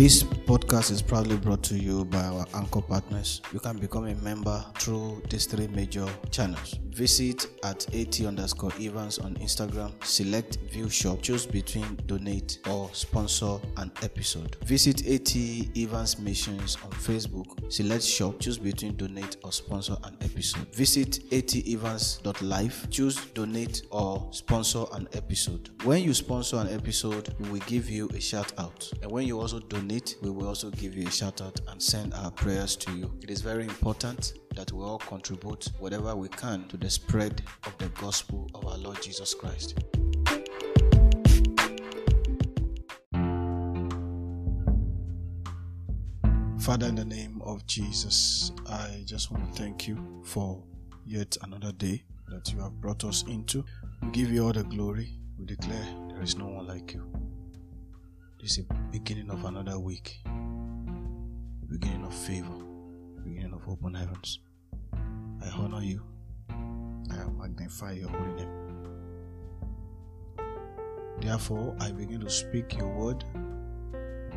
This podcast is proudly brought to you by our anchor partners. You can become a member through these three major channels. Visit at AT underscore Evans on Instagram, select view shop, choose between donate or sponsor an episode. Visit AT Evans Missions on Facebook, select shop, choose between donate or sponsor an episode. Visit atevans.life, choose donate or sponsor an episode. When you sponsor an episode, we will give you a shout out. And when you also donate, we will also give you a shout out and send our prayers to you. It is very important that we all contribute whatever we can to the spread of the gospel of our Lord Jesus Christ. Father, in the name of Jesus, I just want to thank you for yet another day that you have brought us into. We give you all the glory. We declare there is no one like you. This is the beginning of another week, beginning of favor, beginning of open heavens. I honor you. I magnify your holy name. Therefore, I begin to speak your word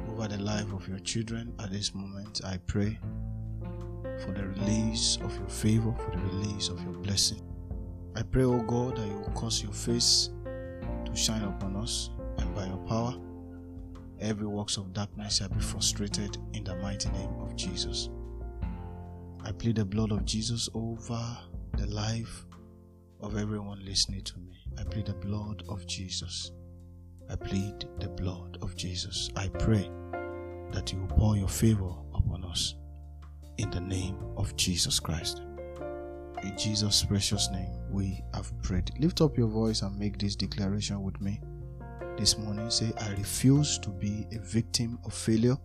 over the life of your children at this moment. I pray for the release of your favor, for the release of your blessing. I pray, O God, that you will cause your face to shine upon us, and by your power, every works of darkness shall be frustrated in the mighty name of Jesus. I plead the blood of Jesus over the life of everyone listening to me. I plead the blood of Jesus. I plead the blood of Jesus. I pray that you will pour your favor upon us in the name of Jesus Christ. In Jesus' precious name, we have prayed. Lift up your voice and make this declaration with me this morning. Say, I refuse to be a victim of failure.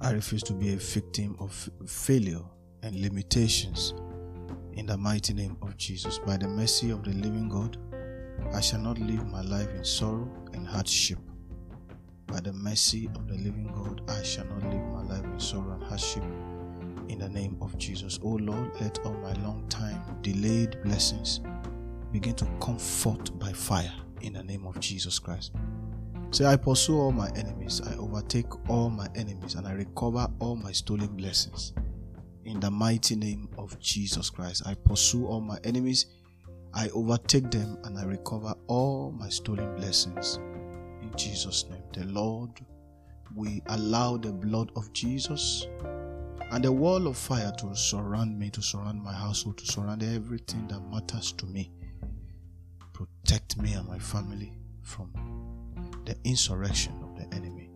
I refuse to be a victim of failure and limitations. In the mighty name of Jesus, by the mercy of the living God, I shall not live my life in sorrow and hardship. By the mercy of the living God, I shall not live my life in sorrow and hardship. In the name of Jesus, O Lord, let all my long time delayed blessings begin to come forth by fire. In the name of Jesus Christ. Say, I pursue all my enemies, I overtake all my enemies, and I recover all my stolen blessings. In the mighty name of Jesus Christ, I pursue all my enemies, I overtake them, and I recover all my stolen blessings. In Jesus' name, the Lord, we allow the blood of Jesus and the wall of fire to surround me, to surround my household, to surround everything that matters to me. Protect me and my family from the insurrection of the enemy.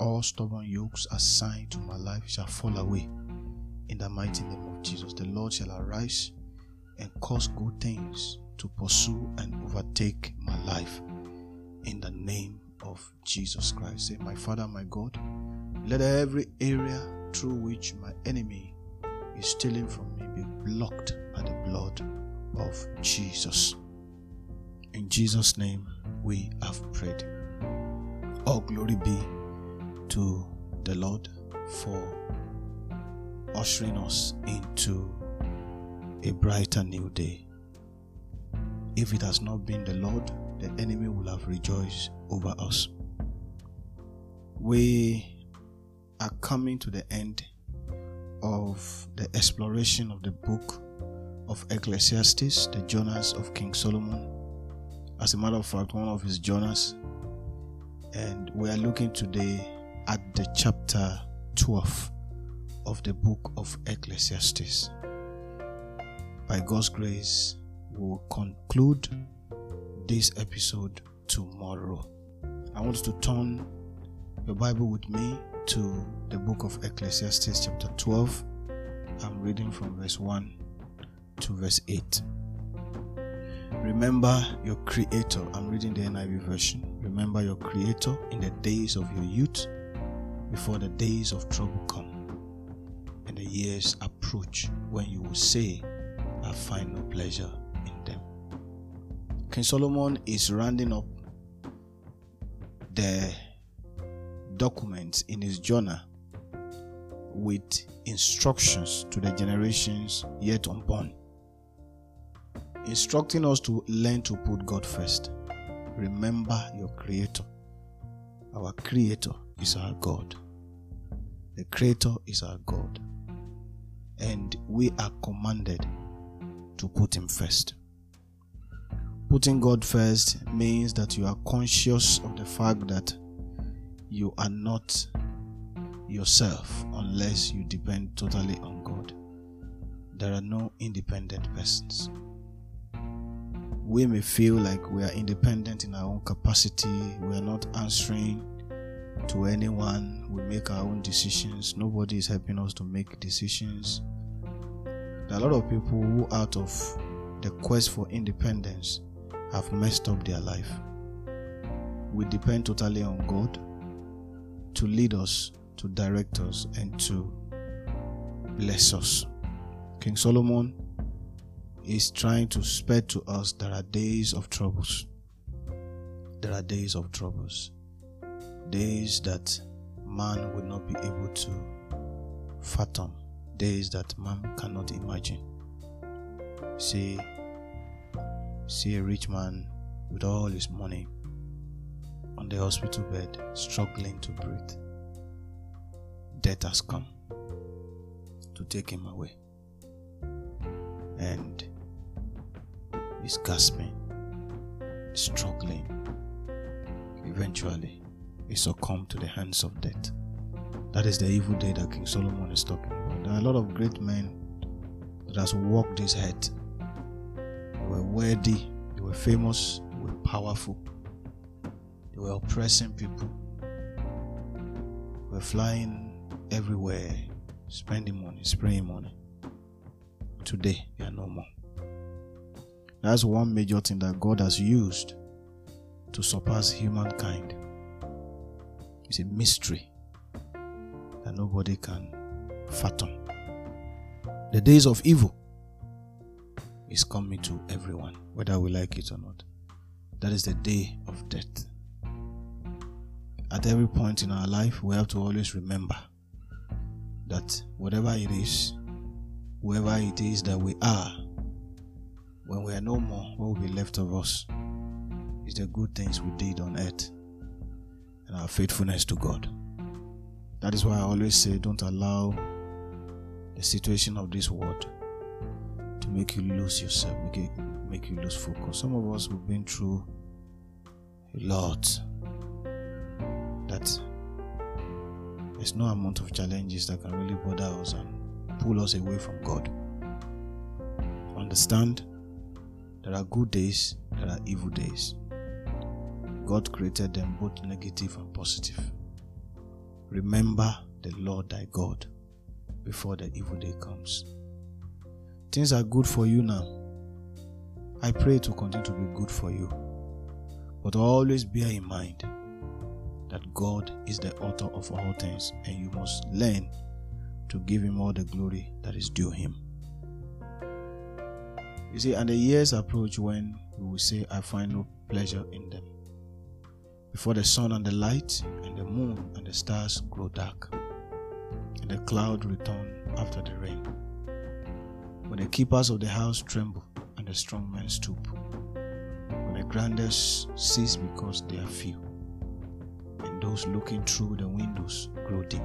All stubborn yokes assigned to my life shall fall away. In the mighty name of Jesus, the Lord shall arise and cause good things to pursue and overtake my life. In the name of Jesus Christ. Say, My Father, my God, let every area through which my enemy is stealing from me be blocked by the blood of Jesus. In Jesus' name, we have prayed. All glory be to the Lord for ushering us into a brighter new day. If it has not been the Lord, the enemy will have rejoiced over us. We are coming to the end of the exploration of the book of Ecclesiastes, the journals of King Solomon. As a matter of fact, one of his journals. And we are looking today at the chapter 12 of the book of Ecclesiastes. By God's grace, we will conclude this episode tomorrow. I want to turn your Bible with me to the book of Ecclesiastes, chapter 12. I'm reading from verse 1 to verse 8. Remember your Creator. I'm reading the NIV version. Remember your Creator in the days of your youth, before the days of trouble come. And the years approach when you will say, I find no pleasure in them. King Solomon is rounding up the documents in his journal with instructions to the generations yet unborn, instructing us to learn to put God first. Remember your Creator. Our Creator is our God. The Creator is our God. And we are commanded to put Him first. Putting God first means that you are conscious of the fact that you are not yourself unless you depend totally on God. There are no independent persons. We may feel like we are independent in our own capacity, we are not answering to anyone, we make our own decisions, nobody is helping us to make decisions. There are a lot of people who, out of the quest for independence, have messed up their life. We depend totally on God to lead us, to direct us, and to bless us. King Solomon is trying to spread to us there are days of troubles. There are days of troubles. Days that man will not be able to fathom. Days that man cannot imagine. See, see a rich man with all his money on the hospital bed, struggling to breathe. Death has come to take him away. And he's gasping, struggling. Eventually, he succumbed to the hands of death. That is the evil day that King Solomon is talking about. There are a lot of great men that has walked this earth. They were worthy, they were famous, they were powerful, they were oppressing people, they were flying everywhere, spending money, spraying money. Today, they are no more. That's one major thing that God has used to surpass humankind. It's a mystery that nobody can fathom. The days of evil is coming to everyone, whether we like it or not. That is the day of death. At every point in our life, we have to always remember that whatever it is, whoever it is that we are, when we are no more, what will be left of us is the good things we did on earth and our faithfulness to God. That is why I always say don't allow the situation of this world to make you lose yourself, make, it, make you lose focus. Some of us have been through a lot that there's no amount of challenges that can really bother us and pull us away from God. Understand there are good days, there are evil days. God created them both negative and positive. Remember the Lord thy God before the evil day comes. Things are good for you now. I pray to continue to be good for you. But always bear in mind that God is the author of all things and you must learn to give him all the glory that is due him. You see, and the years approach when we will say, I find no pleasure in them. Before the sun and the light and the moon and the stars grow dark, and the cloud return after the rain. When the keepers of the house tremble and the strong men stoop, when the grandest cease because they are few, and those looking through the windows grow dim.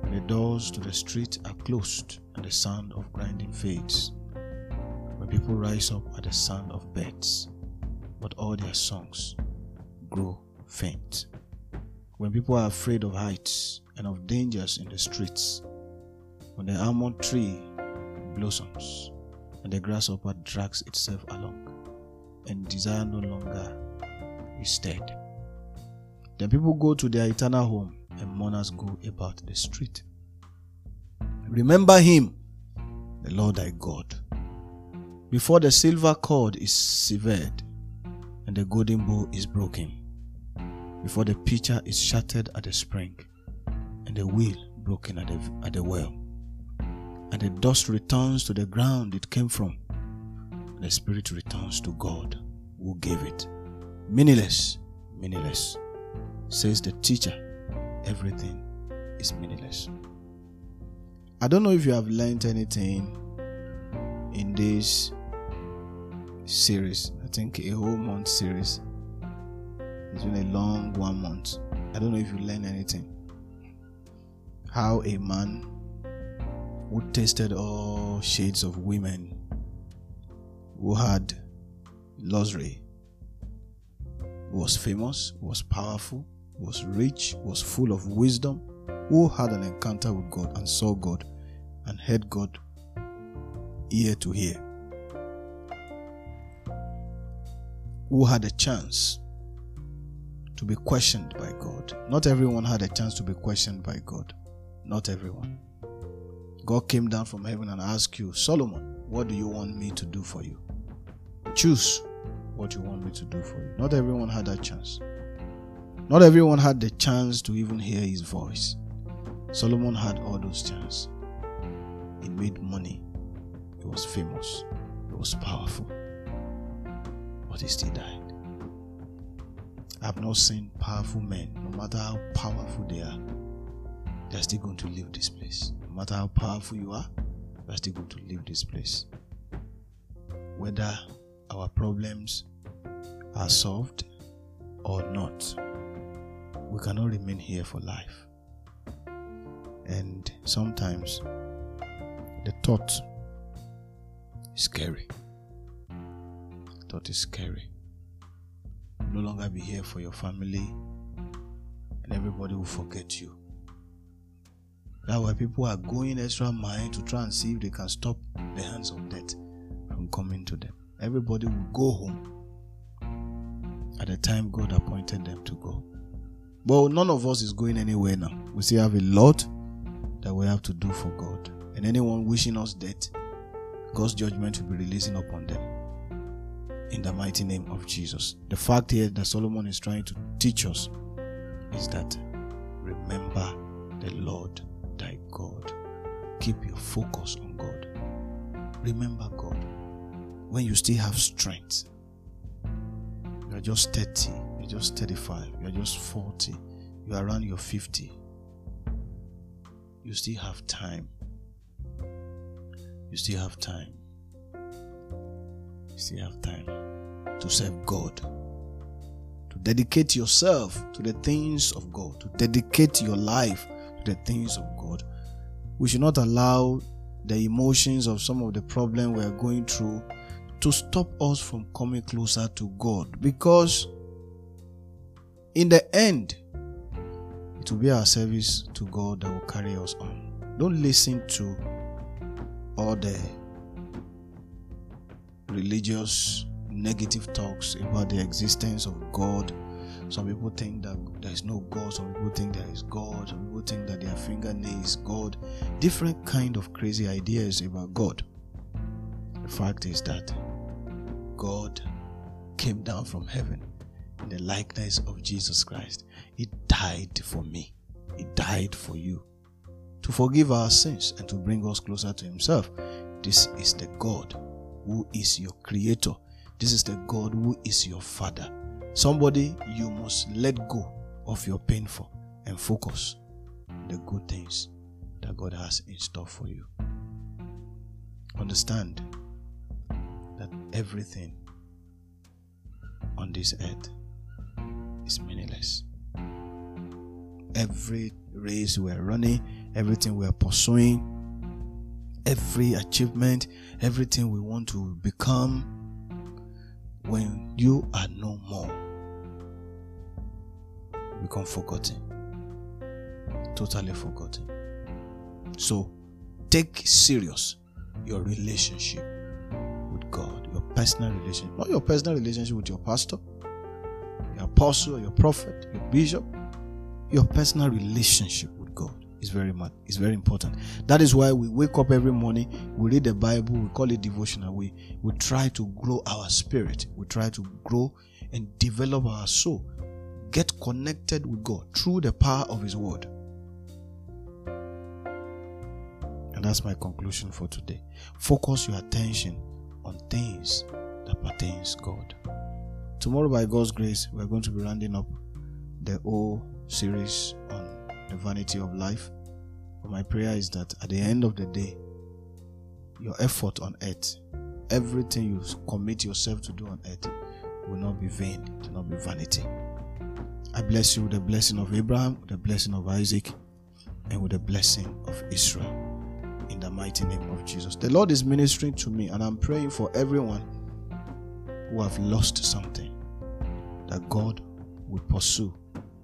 When the doors to the street are closed and the sound of grinding fades, people rise up at the sound of beds, but all their songs grow faint. When people are afraid of heights and of dangers in the streets, when the almond tree blossoms and the grasshopper drags itself along, and desire no longer is dead. Then people go to their eternal home, and mourners go about the street. Remember him, the Lord thy God, before the silver cord is severed and the golden bowl is broken, before the pitcher is shattered at the spring and the wheel broken at the, at the well. and the dust returns to the ground it came from. The spirit returns to God who gave it. Meaningless, meaningless. Says the teacher, everything is meaningless. I don't know if you have learned anything in this series. I think a whole month series. It's been a long one month. I don't know if you learned anything. How a man who tasted all shades of women, who had luxury, was famous, was powerful, was rich, was full of wisdom, who had an encounter with God and saw God and heard God ear to ear, who had a chance to be questioned by God. Not everyone had a chance to be questioned by God. Not everyone. God came down from heaven and asked you, Solomon, what do you want me to do for you? Choose what you want me to do for you. Not everyone had that chance. Not everyone had the chance to even hear his voice. Solomon had all those chances. He made money. He was famous. He was powerful. But he still died. I've not seen powerful men, no matter how powerful they are, they're still going to leave this place. No matter how powerful you are, you're still going to leave this place. Whether our problems are solved or not, we cannot remain here for life. And sometimes the thought is scary. Thought is scary. You'll no longer be here for your family, and everybody will forget you. That's why people are going extra mile to try and see if they can stop the hands of death from coming to them. Everybody will go home at the time God appointed them to go. But none of us is going anywhere now. We still have a lot that we have to do for God. And anyone wishing us death, God's judgment will be releasing upon them. In the mighty name of Jesus. The fact here that Solomon is trying to teach us is that remember the Lord thy God. Keep your focus on God. Remember God. When you still have strength, you are just 30, you're just 35, you're just 40, you're around your 50. You still have time. You still have time. You still have time to serve God. To dedicate yourself to the things of God. To dedicate your life to the things of God. We should not allow the emotions of some of the problem we are going through to stop us from coming closer to God because in the end it will be our service to God that will carry us on. Don't listen to all the religious negative talks about the existence of God. Some people think that there is no God. Some people think there is God. Some people think that their fingernail is God. Different kind of crazy ideas about God. The fact is that God came down from heaven in the likeness of Jesus Christ. He died for me. He died for you to forgive our sins and to bring us closer to Himself. This is the God who is your creator. This is the God who is your father. Somebody you must let go of your painful and focus the good things that God has in store for you. Understand that everything on this earth is meaningless. Every race we're running, everything we're pursuing, every achievement, everything we want to become, when you are no more, become forgotten. Totally forgotten. So take serious your relationship with God, your personal relationship, not your personal relationship with your pastor, your apostle, your prophet, your bishop, your personal relationship with God is very much is very important. That is why we wake up every morning, we read the Bible, we call it devotional. We we try to grow our spirit, we try to grow and develop our soul, get connected with God through the power of His Word. And That's my conclusion for today. Focus your attention on things that pertains God. Tomorrow, by God's grace, we're going to be rounding up the whole series on the vanity of life. But my prayer is that at the end of the day, your effort on earth, everything you commit yourself to do on earth, will not be vain, it will not be vanity. I bless you with the blessing of Abraham, with the blessing of Isaac, and with the blessing of Israel. In the mighty name of Jesus. The Lord is ministering to me, and I'm praying for everyone who have lost something, that God will pursue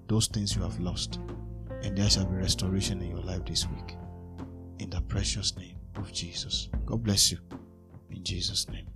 those things you have lost, and there shall be restoration in your life this week. In the precious name of Jesus. God bless you. In Jesus' name.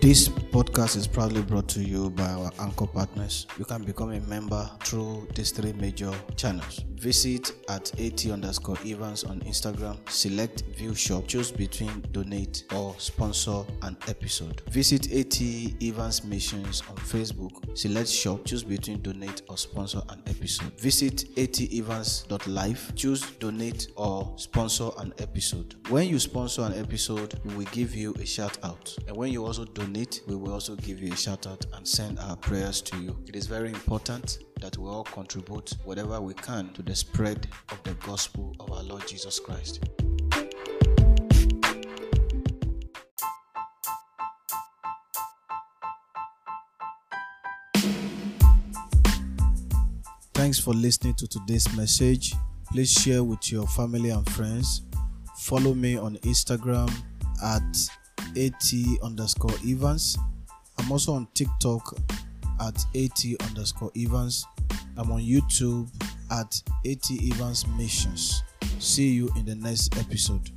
This podcast is proudly brought to you by our anchor partners. You can become a member through these three major channels. Visit at AT underscore Evans on Instagram. Select View Shop. Choose between donate or sponsor an episode. Visit AT Evans Missions on Facebook. Select Shop. Choose between donate or sponsor an episode. Visit atevans.life. Choose donate or sponsor an episode. When you sponsor an episode, we will give you a shout out. And when you also donate, we will also give you a shout out and send our prayers to you. It is very important that we all contribute whatever we can to the spread of the gospel of our Lord Jesus Christ. Thanks for listening to today's message. Please share with your family and friends. Follow me on Instagram at at underscore Evans. I'm also on TikTok at at underscore Evans. I'm on YouTube at at Evans Missions. See you in the next episode.